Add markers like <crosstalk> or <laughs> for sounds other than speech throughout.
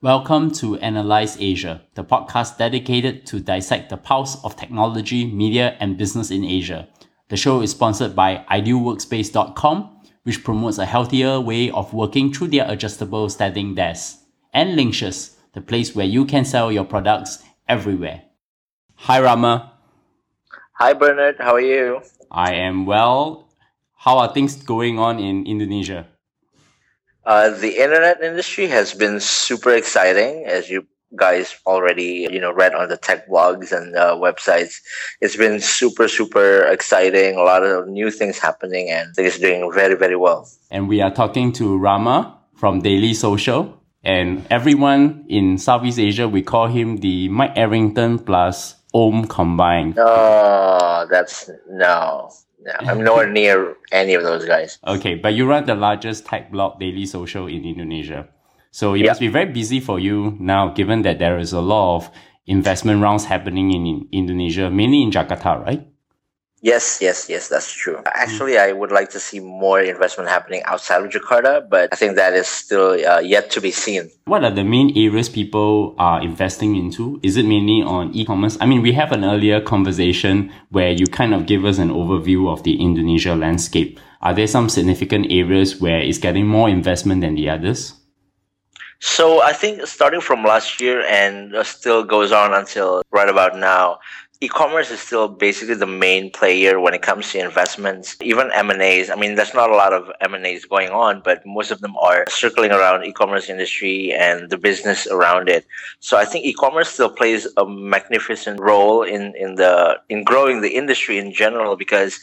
Welcome to Analyse Asia, the podcast dedicated to dissect the pulse of technology, media, and business in Asia. The show is sponsored by idealworkspace.com, which promotes a healthier way of working through their adjustable standing desks, and Linksys, the place where you can sell your products everywhere. Hi, Rama. Hi, Bernard. How are you? I am well. How are things going on in Indonesia? Uh, the internet industry has been super exciting, as you guys already you know read on the tech blogs and uh, websites. It's been super super exciting. A lot of new things happening, and it's doing very very well. And we are talking to Rama from Daily Social, and everyone in Southeast Asia we call him the Mike Arrington plus Om combined. Oh, that's no. I'm nowhere near any of those guys. <laughs> Okay, but you run the largest tech blog, Daily Social, in Indonesia. So it yep. must be very busy for you now, given that there is a lot of investment rounds happening in, in Indonesia, mainly in Jakarta, right? Yes, yes, yes, that's true. Actually, I would like to see more investment happening outside of Jakarta, but I think that is still uh, yet to be seen. What are the main areas people are investing into? Is it mainly on e-commerce? I mean, we have an earlier conversation where you kind of give us an overview of the Indonesia landscape. Are there some significant areas where it's getting more investment than the others? So I think starting from last year and uh, still goes on until right about now, e-commerce is still basically the main player when it comes to investments. Even m&as i mean there's not a lot of m&as going on but most of them are circling around e-commerce industry and the business around it. So i think e-commerce still plays a magnificent role in, in the in growing the industry in general because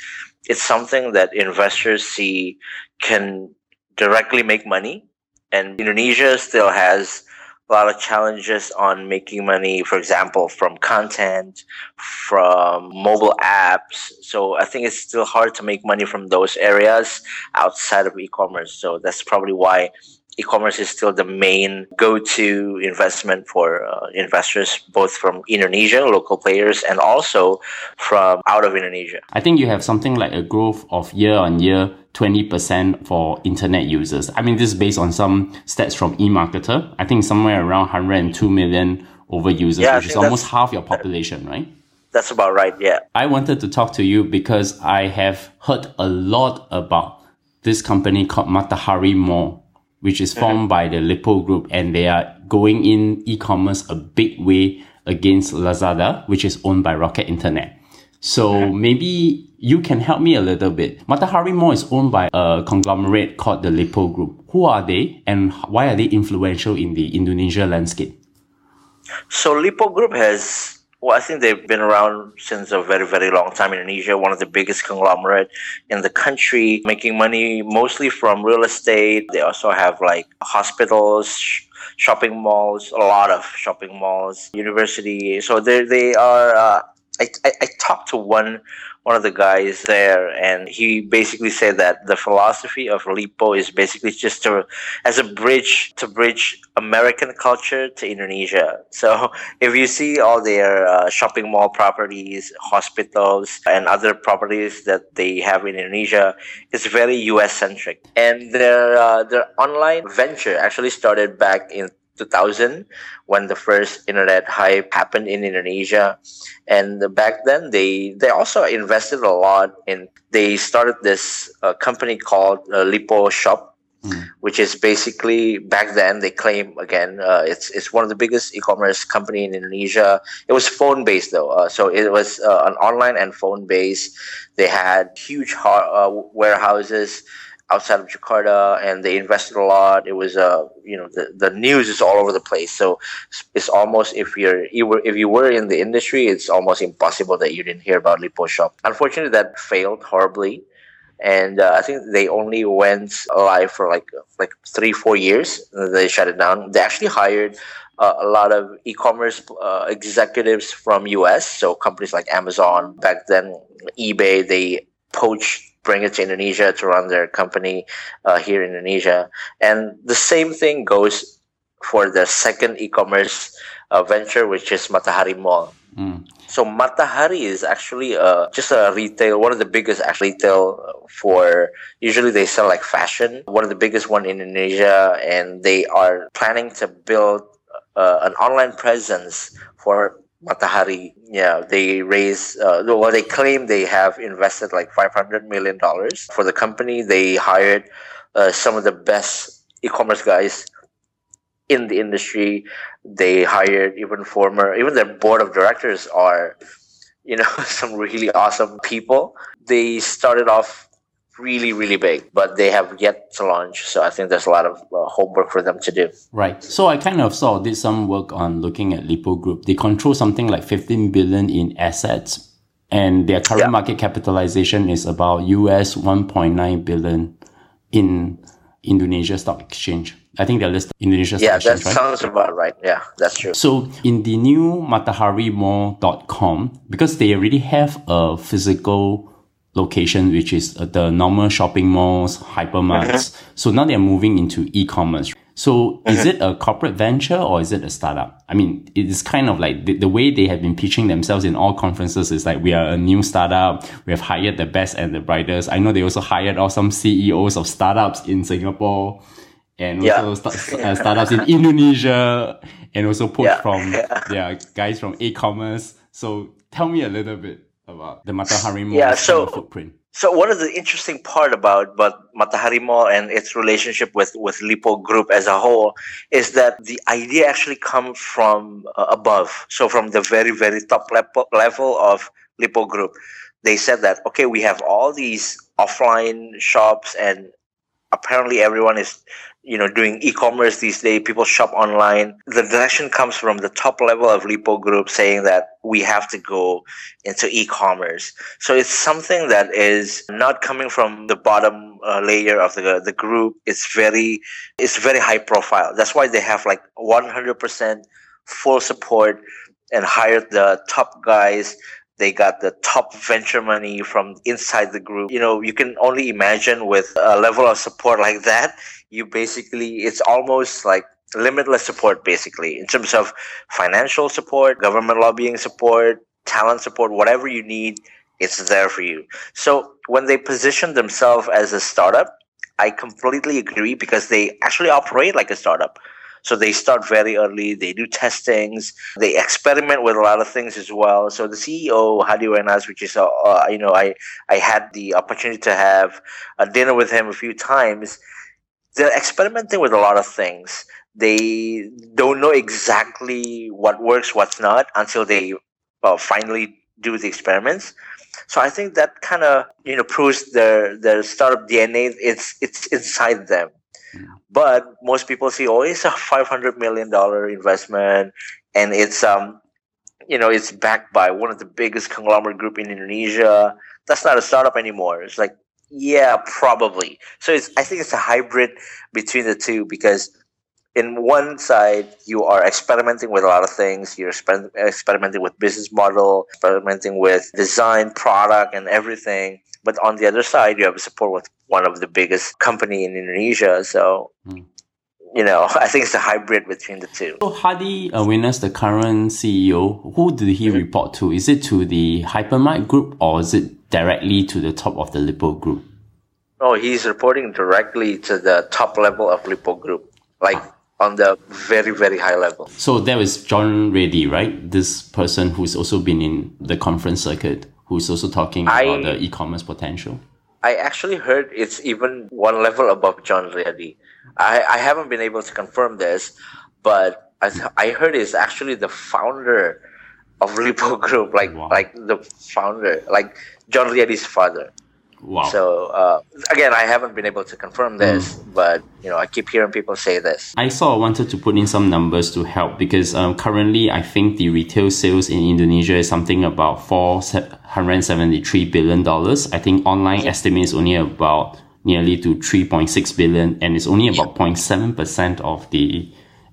it's something that investors see can directly make money. And indonesia still has a lot of challenges on making money, for example, from content, from mobile apps. So I think it's still hard to make money from those areas outside of e-commerce. So that's probably why e-commerce is still the main go-to investment for uh, investors both from indonesia local players and also from out of indonesia. I think you have something like a growth of year on year 20% for internet users. I mean this is based on some stats from emarketer. I think somewhere around 102 million over users yeah, which is almost half your population right? That's about right yeah. I wanted to talk to you because i have heard a lot about this company called matahari mall which is formed mm-hmm. by the Lippo Group, and they are going in e-commerce a big way against Lazada, which is owned by Rocket Internet. So mm-hmm. maybe you can help me a little bit. Matahari Mall is owned by a conglomerate called the Lippo Group. Who are they and why are they influential in the Indonesia landscape? So Lippo Group has well, I think they've been around since a very, very long time in Indonesia, one of the biggest conglomerate in the country, making money mostly from real estate. They also have like hospitals, shopping malls, a lot of shopping malls, university. So they they are. Uh, I, I, talked to one one of the guys there, and he basically said that the philosophy of Lippo is basically just to, as a bridge to bridge American culture to Indonesia. So <laughs> if you see all their uh, shopping mall properties, hospitals, and other properties that they have in Indonesia, it's very U.S. centric, and their uh, their online venture actually started back in 2000 when the first internet hype happened in Indonesia. And back then, they they also invested a lot in. They started this uh, company called uh, Lippo Shop, mm. which is basically back then they claim again uh, it's it's one of the biggest e-commerce company in Indonesia. It was phone based though, uh, so it was uh, an online and phone based. They had huge uh, warehouses outside of Jakarta, and they invested a lot. It was uh, you know, the, the news is all over the place. So it's almost if you're you were if you were in the industry, it's almost impossible that you didn't hear about Lippo Shop. Unfortunately, that failed horribly, and uh, I think they only went live for like like three four years. They shut it down. They actually hired. Uh, a lot of e-commerce uh, executives from US, so companies like Amazon back then, eBay, they poached bring it to Indonesia to run their company uh, here in Indonesia. And the same thing goes for the second e-commerce uh, venture, which is Matahari Mall. Mm. So Matahari is actually uh, just a retail, one of the biggest retail for. Usually they sell like fashion. One of the biggest one in Indonesia, and they are planning to build uh, an online presence for Matahari. Yeah, they raise, uh, well, they claim they have invested like $500 million for the company. They hired uh, some of the best e-commerce guys in the industry. They hired even former, even their board of directors are, you know, <laughs> some really awesome people. They started off really, really big, but they have yet to launch. So I think there's a lot of uh, homework for them to do. Right. So I kind of saw did some work on looking at Lippo Group. They control something like 15 billion in assets, and their current yeah. market capitalization is about US 1.9 billion in Indonesia Stock Exchange. I think they're listed Indonesia Stock yeah, Exchange, that right? sounds about right. Yeah, that's true. So in the new mataharimall.com, because they already have a physical location, which is uh, the normal shopping malls, hypermarts. Mm-hmm. So now they're moving into e-commerce. So mm-hmm. is it a corporate venture or is it a startup? I mean, it's kind of like the, the, way they have been pitching themselves in all conferences is like, we are a new startup. We have hired the best and the brightest. I know they also hired all some CEOs of startups in Singapore and yeah. also st- uh, startups in Indonesia and also push yeah. from, <laughs> yeah, guys from e-commerce. So tell me a little bit about the Matahari Mall yeah, so, footprint. So one of the interesting part about but Matahari Mall and its relationship with with Lippo Group as a whole is that the idea actually comes from uh, above. So from the very very top level level of Lippo Group, they said that okay, we have all these offline shops and apparently everyone is you know doing e-commerce these days. People shop online. The direction comes from the top level of Lippo group saying that we have to go into e-commerce. So it's something that is not coming from the bottom uh, layer of the the group. It's very it's very high profile. That's why they have like 100% full support and hired the top guys they got the top venture money from inside the group. You know, you can only imagine with a level of support like that, you basically, it's almost like limitless support, basically, in terms of financial support, government lobbying support, talent support, whatever you need, it's there for you. So when they position themselves as a startup, I completely agree because they actually operate like a startup. So they start very early. They do testings. They experiment with a lot of things as well. So the CEO Hadi Wenas, which is uh, uh, you know I I had the opportunity to have a dinner with him a few times. They're experimenting with a lot of things. They don't know exactly what works, what's not until they uh, finally do the experiments. So I think that kind of you know proves their their startup DNA. It's it's inside them. But most people see, oh, it's a five hundred million dollar investment, and it's um, you know, it's backed by one of the biggest conglomerate group in Indonesia. That's not a startup anymore. It's like, yeah, probably. So it's I think it's a hybrid between the two because in one side you are experimenting with a lot of things you're exper- experimenting with business model experimenting with design product and everything but on the other side, you have support with one of the biggest company in Indonesia. So, mm. you know, <laughs> I think it's a hybrid between the two. So Hadi uh, Wenas, the current CEO, who did he mm-hmm. report to? Is it to the Hypermart group or is it directly to the top of the Lippo group? Oh, he's reporting directly to the top level of Lippo group, like on the very, very high level. So there is John Riady, right? This person who's also been in the conference circuit who's also talking I, about the e-commerce potential. I actually heard it's even one level above John Riady. I, I haven't been able to confirm this, but I, I heard it's actually the founder of Lippo Group, like wow. like the founder, like John Riady's father. Wow. So uh, again, I haven't been able to confirm this, mm. but you know, I keep hearing people say this. I sort of wanted to put in some numbers to help because um, currently, I think the retail sales in Indonesia is something about four hundred seventy-three billion dollars. I think online mm. estimate is only about nearly to three point six billion, and it's only about 0.7 percent of the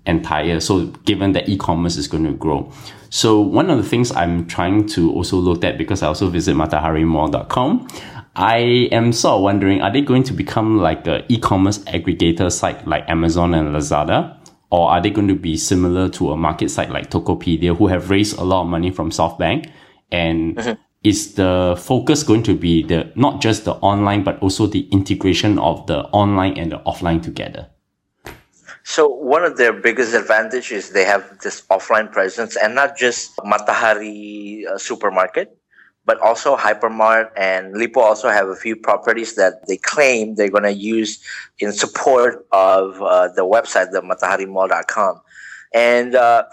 entire. So given that e-commerce is going to grow. So one of the things I'm trying to also look at because I also visit matahari mataharimall.com I am sort of wondering, are they going to become like a e-commerce aggregator site like Amazon and Lazada? Or are they going to be similar to a market site like Tokopedia who have raised a lot of money from SoftBank? And mm-hmm. is the focus going to be the, not just the online, but also the integration of the online and the offline together? So one of their biggest advantages is they have this offline presence and not just Matahari uh, supermarket, but also Hypermart and Lippo also have a few properties that they claim they're going to use in support of uh, the website, the mataharimall.com. And uh,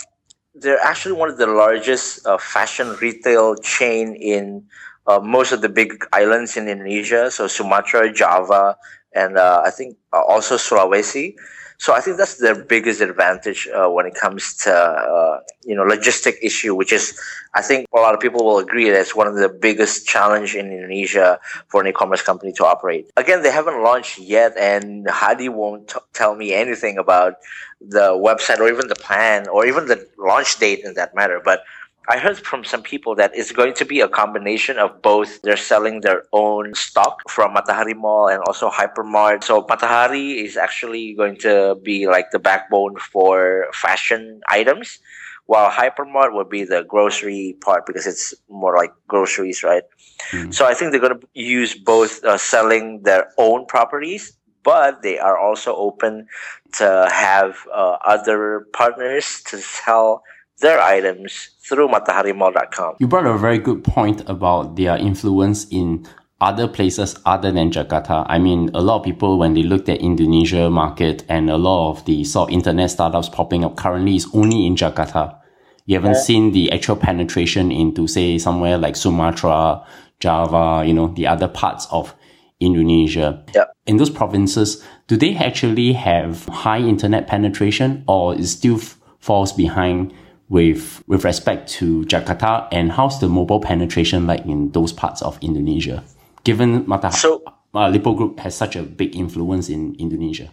they're actually one of the largest uh, fashion retail chain in uh, most of the big islands in Indonesia. So Sumatra, Java, and uh, I think uh, also Sulawesi. So I think that's their biggest advantage uh, when it comes to uh, you know logistic issue, which is I think a lot of people will agree that it's one of the biggest challenge in Indonesia for an e-commerce company to operate. Again, they haven't launched yet, and Hadi won't t- tell me anything about the website or even the plan or even the launch date in that matter. But I heard from some people that it's going to be a combination of both. They're selling their own stock from Matahari Mall and also Hypermart. So Matahari is actually going to be like the backbone for fashion items, while Hypermart would be the grocery part because it's more like groceries, right? Mm. So I think they're going to use both uh, selling their own properties but they are also open to have uh, other partners to sell their items through mataharimall.com. You brought a very good point about their influence in other places other than Jakarta. I mean, a lot of people, when they looked at Indonesia market and a lot of the sort of internet startups popping up currently is only in Jakarta. You haven't yeah. seen the actual penetration into, say, somewhere like Sumatra, Java, you know, the other parts of Indonesia. Yeah. In those provinces, do they actually have high internet penetration or it still f- falls behind with with respect to Jakarta and how's the mobile penetration like in those parts of Indonesia? Given Mata so, uh, Lippo Group has such a big influence in Indonesia.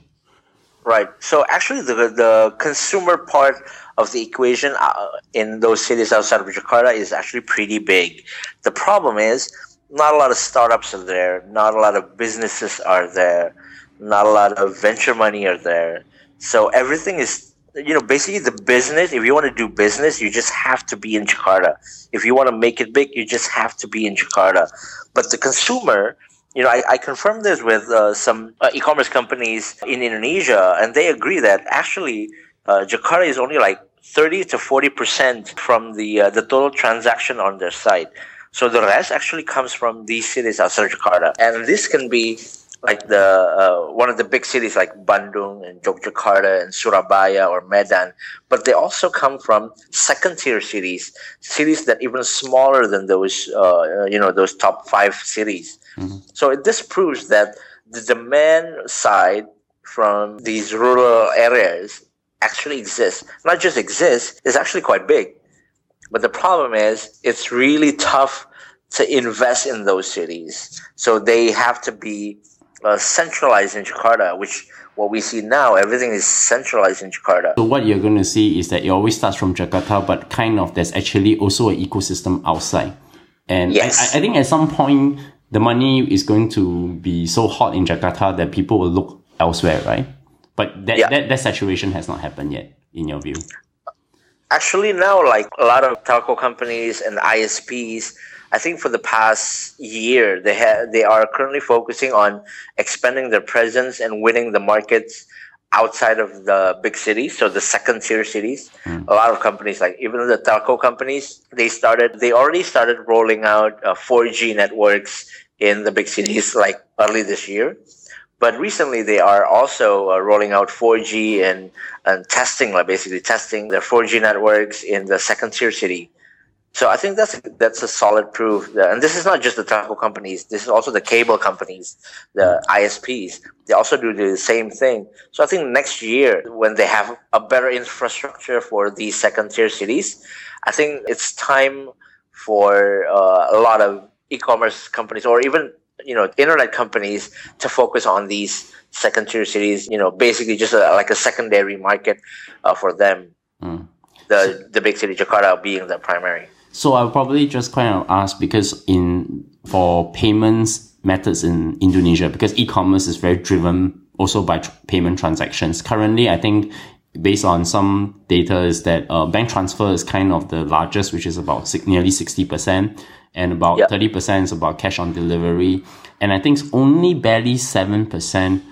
Right. So actually, the the consumer part of the equation uh, in those cities outside of Jakarta is actually pretty big. The problem is not a lot of startups are there, not a lot of businesses are there, not a lot of venture money are there. So everything is you know, basically the business, if you want to do business, you just have to be in Jakarta. If you want to make it big, you just have to be in Jakarta. But the consumer, you know, I, I confirmed this with uh, some uh, e-commerce companies in Indonesia, and they agree that actually uh, Jakarta is only like 30 to 40 percent from the uh, the total transaction on their site. So the rest actually comes from these cities outside Jakarta, and this can be like the uh, one of the big cities like Bandung and Yogyakarta and Surabaya or Medan, but they also come from second tier cities, cities that even smaller than those uh, you know those top five cities. Mm-hmm. So this proves that the demand side from these rural areas actually exists. Not just exists, it's actually quite big. But the problem is it's really tough to invest in those cities. So they have to be uh, centralized in Jakarta, which what we see now, everything is centralized in Jakarta. So what you're going to see is that it always starts from Jakarta, but kind of there's actually also an ecosystem outside. And yes. I, I think at some point, the money is going to be so hot in Jakarta that people will look elsewhere, right? But that, yeah. that, that saturation has not happened yet, in your view. Actually, now, like a lot of telco companies and ISPs, I think for the past year, they have they are currently focusing on expanding their presence and winning the markets outside of the big cities, so the second tier cities. Mm. A lot of companies, like even the telco companies, they started they already started rolling out uh, 4G networks in the big cities like early this year. But recently, they are also uh, rolling out 4G and, and testing, like basically testing their 4G networks in the second tier city. So I think that's that's a solid proof. That, and this is not just the telco companies. This is also the cable companies, the ISPs. They also do the same thing. So I think next year, when they have a better infrastructure for these second tier cities, I think it's time for uh, a lot of e-commerce companies or even you know internet companies to focus on these second tier cities. You know, basically just a, like a secondary market uh, for them. Mm. The the big city Jakarta being the primary. So I'll probably just kind of ask because in for payments methods in Indonesia, because e-commerce is very driven also by tr- payment transactions. Currently, I think based on some data is that uh, bank transfer is kind of the largest, which is about six, nearly 60%, and about yep. 30% is about cash on delivery. And I think it's only barely 7%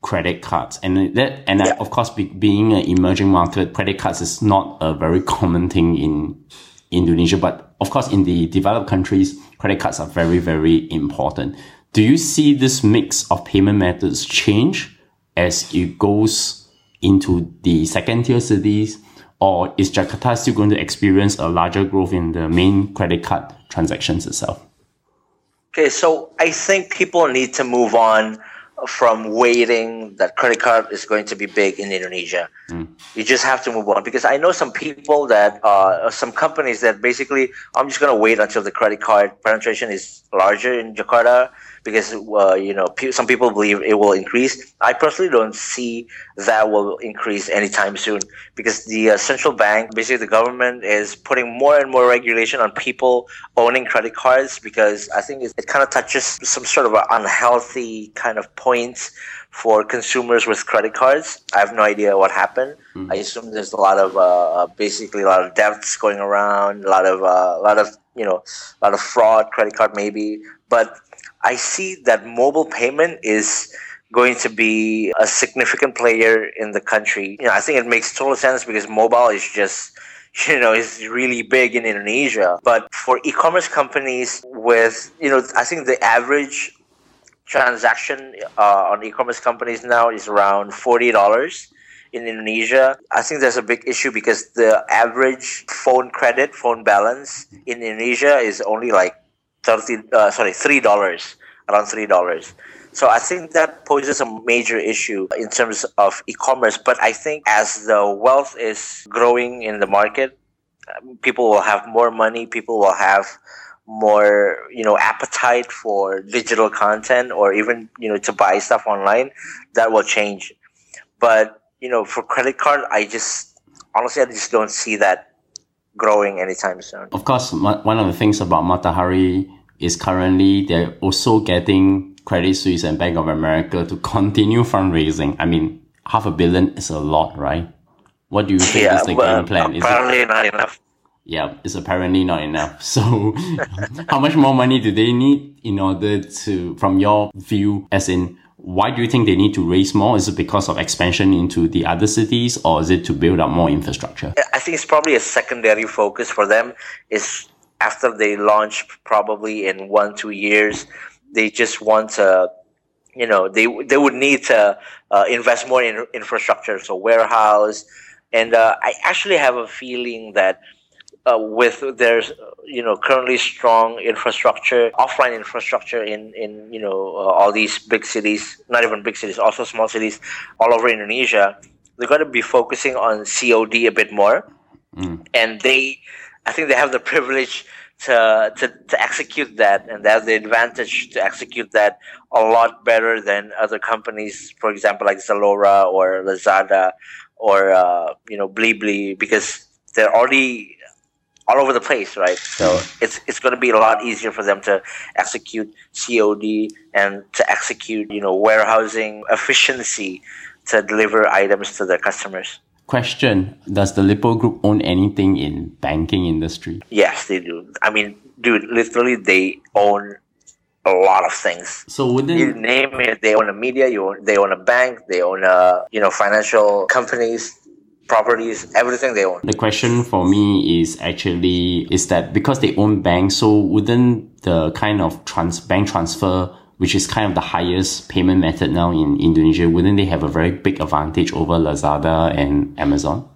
credit cards, and that and yeah. of course, be, being an emerging market, credit cards is not a very <laughs> common thing in Indonesia, but of course, in the developed countries, credit cards are very very important. Do you see this mix of payment methods change as it goes into the second tier cities? Or is Jakarta still going to experience a larger growth in the main credit card transactions itself? Okay, so I think people need to move on from waiting that credit card is going to be big in Indonesia. Mm. You just have to move on because I know some people that uh, some companies that basically I'm just going to wait until the credit card penetration is larger in Jakarta because uh, you know some people believe it will increase. I personally don't see that will increase anytime soon because the uh, central bank, basically the government, is putting more and more regulation on people owning credit cards because I think it, it kind of touches some sort of unhealthy kind of points for consumers with credit cards. I have no idea what happened. Mm-hmm. I assume there's a lot of uh, uh, basically a lot of debts going around, a lot of uh, a lot of you know a lot of fraud, credit card maybe, but I see that mobile payment is going to be a significant player in the country. You know, I think it makes total sense because mobile is just <laughs> you know is really big in Indonesia. But for e-commerce companies with you know, I think the average transaction uh, on e-commerce companies now is around forty dollars in Indonesia. I think there's a big issue because the average phone credit, phone balance in Indonesia is only like thirty uh, sorry three dollars around three dollars so i think that poses a major issue in terms of e-commerce but i think as the wealth is growing in the market people will have more money people will have more you know appetite for digital content or even you know to buy stuff online that will change but you know for credit card i just honestly i just don't see that growing anytime soon. Of course, one of the things about Matahari is currently they're also getting Credit Suisse and Bank of America to <laughs> continue fundraising. I mean, half a billion is a lot, right? What do you think yeah, is the game plan? Is apparently it, not enough. Yeah, it's apparently not enough. <laughs> So, <laughs> how much more money do they need in order to, from your view, as in, why do you think they need to raise more? Is it because of expansion into the other cities or is it to build up more infrastructure? I think it's probably a secondary focus for them is after they launch probably in one, two years, they just want to, you know, they, they would need to uh, invest more in infrastructure. So warehouse. And uh, I actually have a feeling that uh, with their you know currently strong infrastructure, offline infrastructure in in you know uh, all these big cities, not even big cities, also small cities all over Indonesia, they're going to be focusing on COD a bit more, mm. and they, I think they have the <laughs> privilege. To, to, to execute that and they have the advantage to execute that a lot better than other companies for example like Zalora or Lazada or uh, you know Blibli because they're already all over the place, right? So mm-hmm. it's it's going to be a lot easier for them to execute COD and to execute, you know, warehousing efficiency to deliver items to their customers. Question: Does the Lippo Group own anything in banking industry? Yes, they do. I mean, dude, literally, they own a lot of things. So wouldn't you name it? They own a media. You own, they own a bank. They own a you know financial companies properties, everything they own. The question for me is actually is that because they own banks, so wouldn't the kind of trans bank transfer, which is kind of the highest payment method now in Indonesia, wouldn't they have a very big advantage over Lazada and Amazon?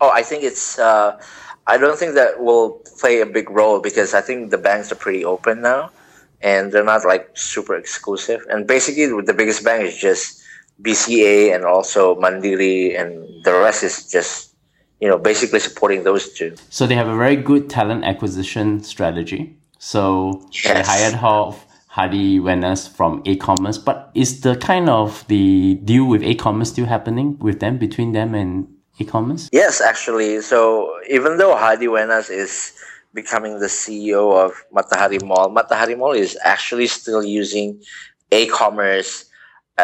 Oh, I think it's. Uh, I don't think that will play a big role because I think the banks are pretty open now, and they're not like super exclusive. And basically, the biggest bank is just BCA and also Mandiri, and the rest is just you know basically supporting those two. So they have a very good talent acquisition strategy. So yes. they hired off Hadi Wenas from aCommerce, but is the kind of the deal with aCommerce still happening with them between them and aCommerce? Yes, actually. So even though Hadi Wenas is becoming the CEO of Matahari Mall, Matahari Mall is actually still using aCommerce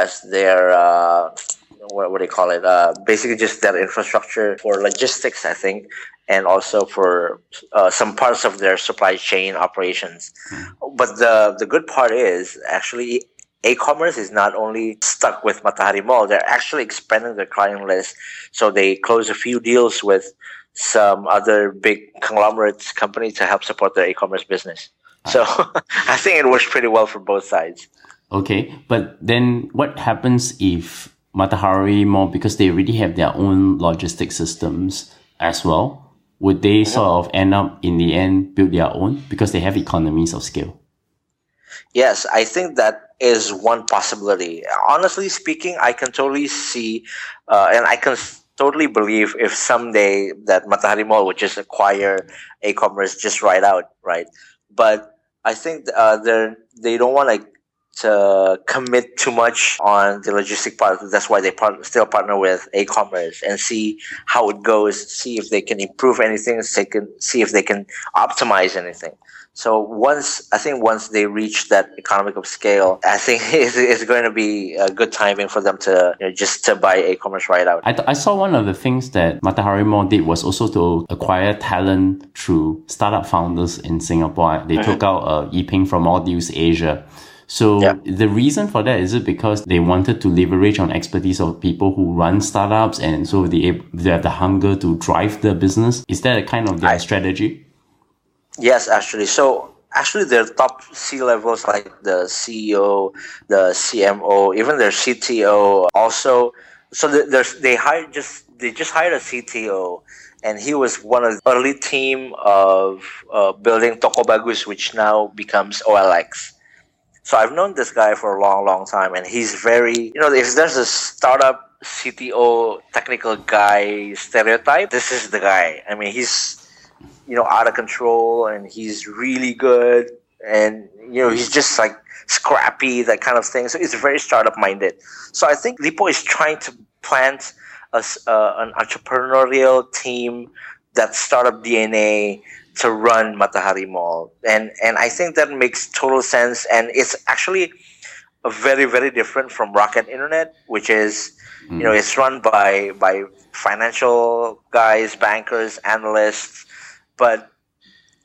as their uh, what, what do you call it? Uh, basically, just their infrastructure for logistics, I think, and also for uh, some parts of their supply chain operations. Mm. But the the good part is actually aCommerce is not only stuck with Matahari Mall, they're actually expanding their client list. So they close a few deals with some other big conglomerates company to help support their e-commerce business. So <laughs> I think it works pretty well for both sides. Okay, but then what happens if Matahari Mall, because they already have their own logistic systems as well, would they mm-hmm. sort of end up in the end build their own because they have economies of scale? Yes, I think that is one possibility. Honestly speaking, I can totally see, uh, and I can totally believe if someday that Matahari Mall would just acquire aCommerce just right out, right? But I think uh, they they don't want like to commit too much on the logistic part. That's why they part, still partner with aCommerce and see how it goes, see if they can improve anything, they can see if they can optimize anything. So once I think once they reach that economic of scale, I think <laughs> it's, it's going to be a good timing for them to you know, just to buy aCommerce right out. I, th- I saw one of the things that Matahari Mall did was also to acquire talent through startup founders in Singapore. They mm-hmm. took out uh, Yiping from All Deals Asia. So yeah. the reason for that is it because they wanted to leverage on expertise of people who run startups and so they, they have the hunger to drive the business. Is that a kind of their I, strategy? Yes, actually. So actually their top C levels like the CEO, the CMO, even their CTO also. So there's, they hired just, they just hired a CTO and he was one of the early team of uh, building Toko Bagus, which now becomes OLX. So I've known this guy for a long, long time, and he's very, you know, if there's a startup CTO technical guy stereotype, this is the guy. I mean, he's, you know, out of control, and he's really good, and you know, he's just like scrappy, that kind of thing. So he's very startup minded. So I think Lippo is trying to plant a, uh, an entrepreneurial team that startup DNA to run Matahari Mall, and and I think that makes total sense, and it's actually a very very different from Rocket Internet, which is mm. you know hmm. it's run by by financial guys, bankers, analysts, but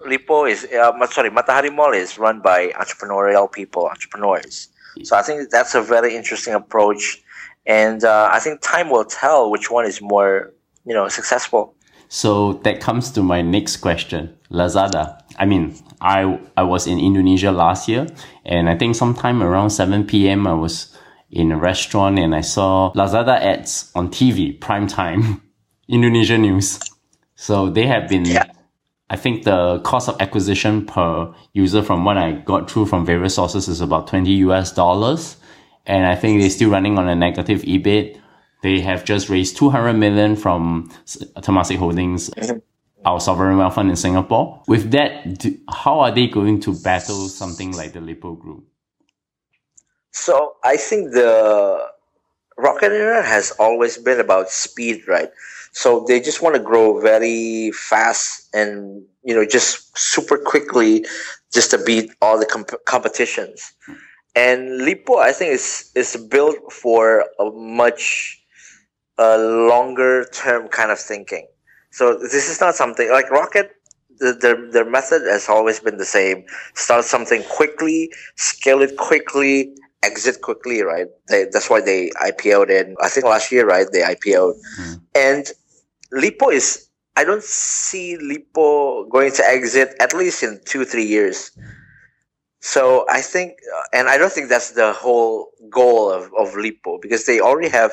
Lippo is uh, sorry Matahari Mall is run by entrepreneurial people, entrepreneurs. So I think that's a very interesting approach, and uh, I think time will tell which one is more you know successful. So that comes to my next question. Lazada. I mean, I I was in Indonesia last year, and I think sometime around 7 p.m. I was in a restaurant and I saw Lazada ads on TV, prime time, <laughs> Indonesia news. So they have been, yeah. I think the cost of acquisition per user from what I got through from various sources is about 20 US dollars. And I think they're still running on a negative EBIT. They have just raised 200 million from Temasek Holdings, mm-hmm. our sovereign wealth fund in Singapore. With that, do, how are they going to battle something like the Lippo Group? So I think the Rocket Internet has always been about speed, right? So they just want to grow very fast and you know just super quickly, just to beat all the comp- competitions. And Lippo, I think, is is built for a much a longer term kind of thinking. So this is not something like Rocket. Their their method has always been the same: start something quickly, scale it quickly, exit quickly. Right? They, that's why they IPO'd in I think last year. Right? They IPO'd, mm. and Lippo is. I don't see Lippo going to exit at least in two three years. So I think, and I don't think that's the whole goal of, of Lippo because they already have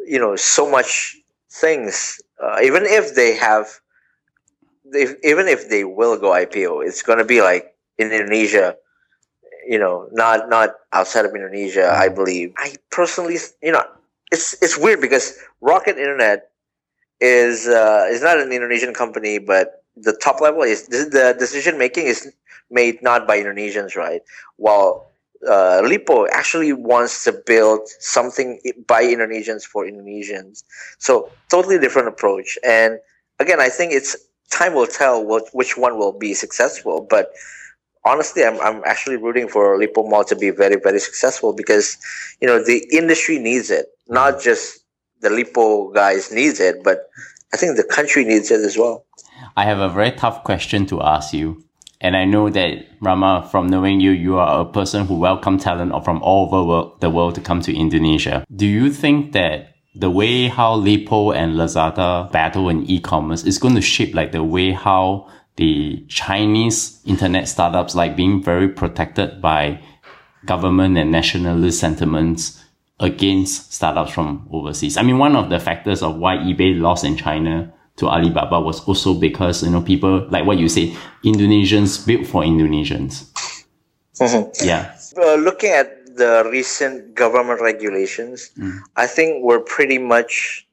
you know so much things uh, even if they have if, even if they will go ipo it's going to be like in indonesia you know not not outside of indonesia i believe. I personally you know it's it's weird because rocket internet is uh, is not an indonesian company but the top level is the decision making is made not by indonesians right? While uh, Lippo actually wants to build something by Indonesians for Indonesians. So totally different approach. And again, I think it's time will tell what, which one will be successful. But honestly, I'm, I'm actually rooting for Lippo Mall to be very, very successful because, you know, the industry needs it. Not just the Lippo guys needs it, but I think the country needs it as well. I have a very tough question to ask you. And I know that Rama, from knowing you, you are a person who welcome talent from all over the world to come to Indonesia. Do you think that the way how Lippo and Lazada battle in e-commerce is going to shape like the way how the Chinese internet startups like being very protected by government and nationalist sentiments against startups from overseas. I mean, one of the factors of why eBay lost in China to Alibaba was also because, you know, people, like what you say, Indonesians built for Indonesians. Mm-hmm. <laughs> Yeah. Uh, looking at the recent government regulations, mm. I think we're pretty much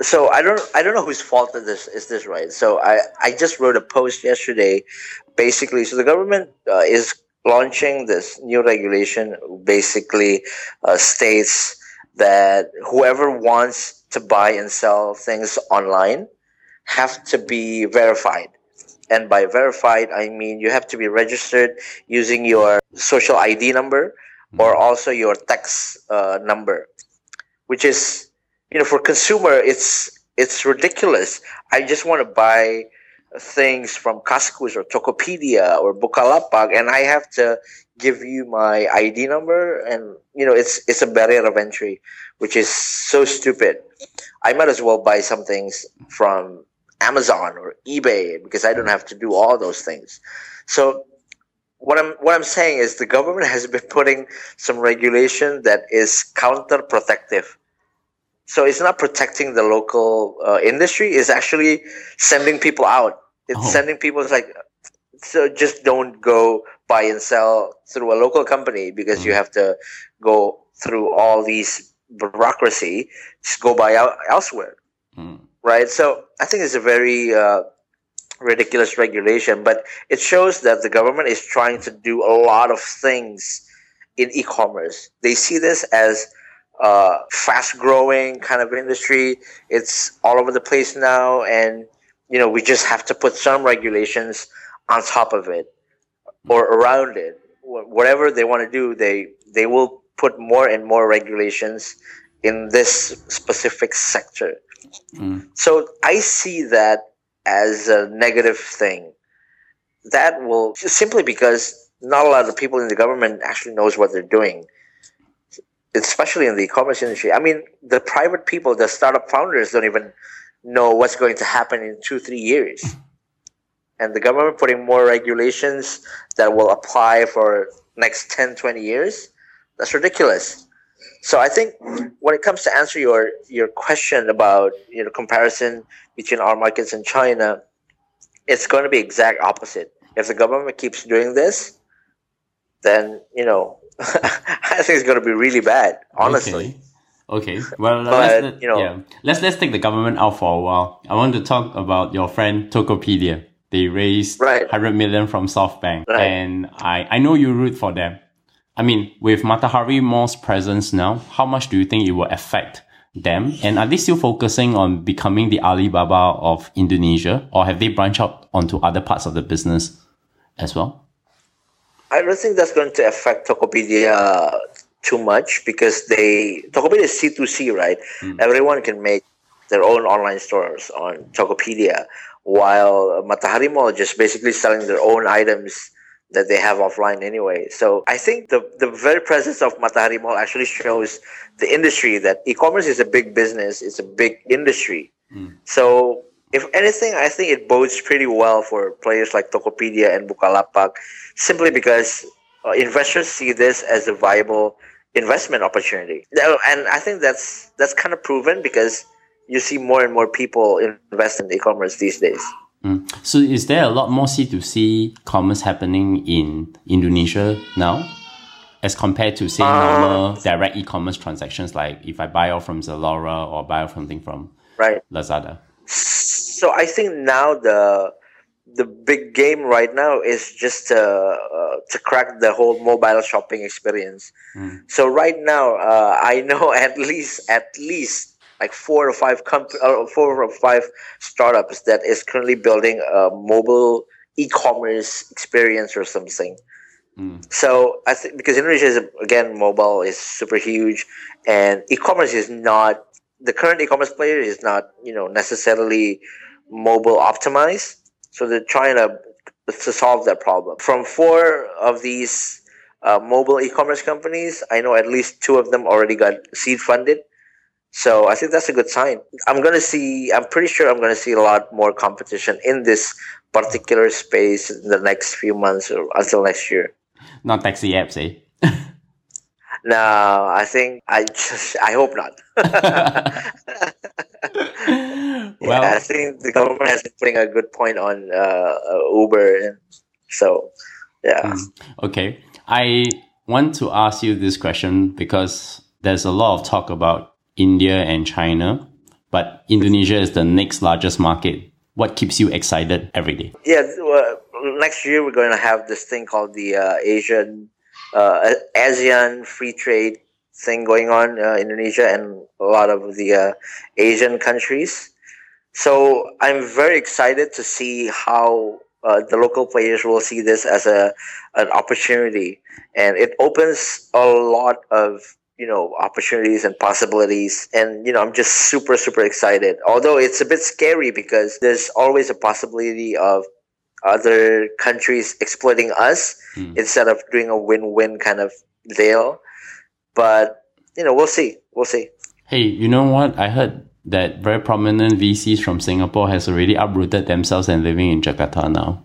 so I don't I don't know whose fault is this is this right. So I I just wrote a post yesterday, basically. So the government uh, is launching this new regulation. Basically, uh, states that whoever wants to buy and sell things online have to be verified. And by verified, I mean you have to be registered using your social ID number or also your tax uh, number, which is you know, for consumer, it's it's ridiculous. I just want to buy things from Kaskus or Tokopedia or Bukalapak, and I have to give you my ID number, and you know, it's it's a barrier of entry, which is so stupid. I might as well buy some things from Amazon or eBay because I don't have to do all those things. So what I'm what I'm saying is the government <laughs> has been putting some regulation that is counterprotective so it's not protecting the local uh, industry. It's actually sending people out. It's oh. sending people. It's like so just don't go buy and sell through a local company because you have to go through all these bureaucracy. Just go buy out elsewhere, mm. right? So I think it's a very uh, ridiculous regulation, but it shows that the government is trying to do a lot of things in e-commerce. They see this as uh, fast growing kind of industry. It's all over the place now, and you know we just have to put some regulations on top of it or around it. Whatever they want to do, they they will put more and more regulations in this specific sector. Mm. So I see that as a negative thing. That will simply because not a lot of the people in the government actually knows what they're doing especially in the e-commerce industry. I mean, the private people, the startup founders don't even know what's going to happen in two, three years. And the government putting more regulations that will apply for next 10, 20 years, that's ridiculous. So I think when it comes to answer your, your question about, you know, comparison between our markets and China, it's going to be exact opposite. If the government keeps doing this, then, you know, <laughs> I think it's going to be really bad, honestly. Okay. okay. Well, but, let's, you know, yeah. let's let's take the government out for a while. I want to talk about your friend Tokopedia. They raised right. 100 million from SoftBank, right. and I I know you root for them. I mean, with Matahari Mall's presence now, how much do you think it will affect them? And are they still focusing on becoming the Alibaba of Indonesia, or have they branched out onto other parts of the business as well? I don't think that's going to affect Tokopedia too much because they Tokopedia is C two C, right? Mm. Everyone can make their own online stores on Tokopedia, while Matahari Mall just basically selling their own items that they have offline anyway. So I think the the very presence of Matahari Mall actually shows the industry that e-commerce is a big business, it's a big industry. Mm. So if anything, I think it bodes pretty well for players like Tokopedia and Bukalapak, simply because uh, investors see this as a viable investment opportunity. And I think that's that's kind of proven because you see more and more people invest in e-commerce these days. Mm. So, is there a lot more C2C commerce happening in Indonesia now? As compared to say uh, normal direct e-commerce transactions, like if I buy off from Zalora or buy off something from right. Lazada so I think now the the big game right now is just to uh, to crack the whole mobile shopping experience. Mm. So right now, uh, I know <laughs> at least at least like four or five comp- uh, four or five startups that is currently building a mobile e-commerce experience or something. Mm. So I think because Indonesia is again mobile is super huge, and e-commerce is not the current e-commerce player is not you know necessarily mobile optimized so they're trying to to solve that problem. From four of these uh, mobile e-commerce companies, I know at least two of them already got seed funded. So I think that's a good sign. I'm going to see, I'm pretty sure I'm going to see a lot more competition in this particular space in the next few months or until next year. Not taxi apps, eh? no, I think I just, I hope not. <laughs> well, yeah, I think the government has been putting a good point on uh, uh Uber. So, yeah. Hmm. Okay. I want to ask you this question because there's a lot of talk about India and China, but Indonesia is the next largest market. What keeps you excited every day? Yeah, well, next year we're going to have this thing called the uh, Asian uh, ASEAN free trade thing going on uh, Indonesia and a lot of the uh, Asian countries. So I'm very excited to see how uh, the local players will see this as a an opportunity, and it opens a lot of you know opportunities and possibilities. And you know i'm just super super excited. Although it's a bit scary because there's always a possibility of other countries exploiting us mm. instead of doing a win-win kind of deal. But you know we'll see. We'll see. Hey you know what? I heard that very prominent vcs from singapore has already uprooted themselves and living in jakarta now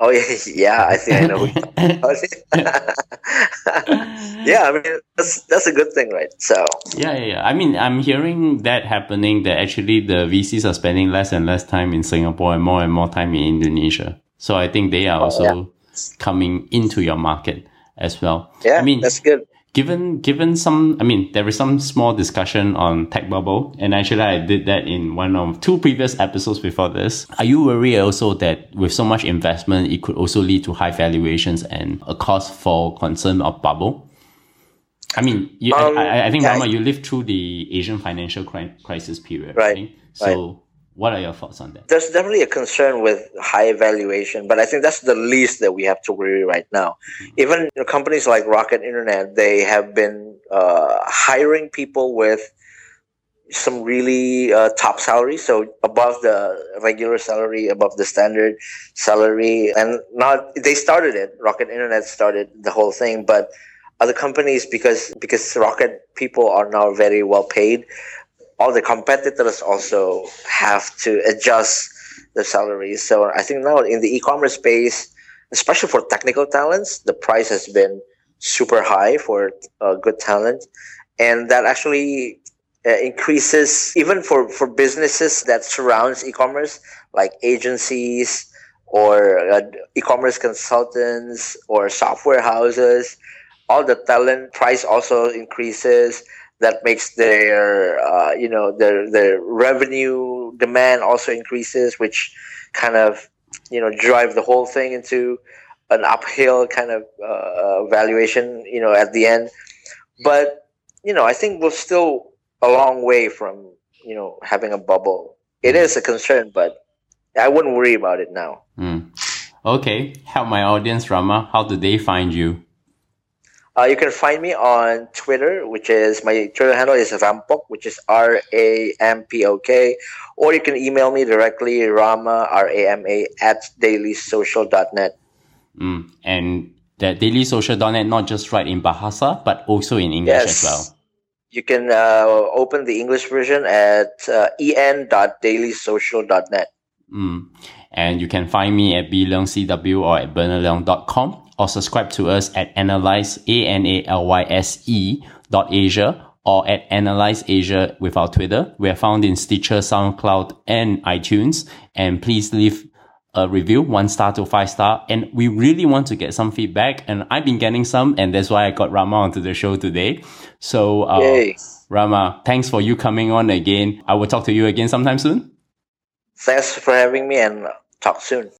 Oh <laughs> yeah, yeah. I think I know. <laughs> <laughs> yeah, I mean that's that's a good thing, right? So yeah, yeah, yeah. I mean, I'm hearing that happening. That actually the VCs are spending less and less time in Singapore and more and more time in Indonesia. So I think they are oh, also oh, yeah. coming into your market as well. Yeah, I mean that's good given given some i mean there is some small discussion on tech bubble and actually i did that in one of two previous episodes before this. Are you worried also that with so much investment it could also lead to high valuations and a cause for concern of bubble? I mean you, um, I, I, think yeah, Rama, you lived through the asian financial crisis period right, right? so right what are your thoughts on that? There's definitely a concern with high valuation, but I think that's the least that we have to worry right now. Mm-hmm. Even you know, companies like Rocket Internet, they have been uh, hiring people with some really uh, top salaries, so above the regular salary, above the standard salary, and not they started it. Rocket Internet started the whole thing, but other companies because because Rocket people are now very well paid all the competitors also have to adjust the salaries. So I think now in the e-commerce space, especially for technical talents, the price has been super high for uh, good talent, and that actually uh, increases even for for businesses that surrounds e-commerce, like agencies or uh, e-commerce consultants or software houses. All the talent price also increases that makes their uh, you know their their revenue demand also increases, which kind of you know drive the whole thing into an uphill kind of uh, valuation you know at the end. But you know I think we're still a long way from you know having a bubble. It is a concern, but I wouldn't worry about it now. Mm. Okay, help my audience, Rama. How do they find you? Uh, you can find me on Twitter, which is my Twitter handle is Rampok, which is R A M P O K, or you can email me directly, Rama R A M A at dailysocial.net. Mm, and that dailysocial.net not just right in Bahasa, but also in English yes. as well. You can uh, open the English version at uh, en.dailysocial.net. Mm. And you can find me at bleungcw or at bernardleung.com or subscribe to us at analyse, A-N-A-L-Y-S-E dot Asia or at Analyse Asia with our Twitter. We are found in Stitcher, SoundCloud, and iTunes. And please leave a review, one star to five star. And we really want to get some feedback. And I've been getting some, and that's why I got Rama onto the show today. So, uh, Rama, thanks for you coming on again. I will talk to you again sometime soon. Thanks for having me and talk soon.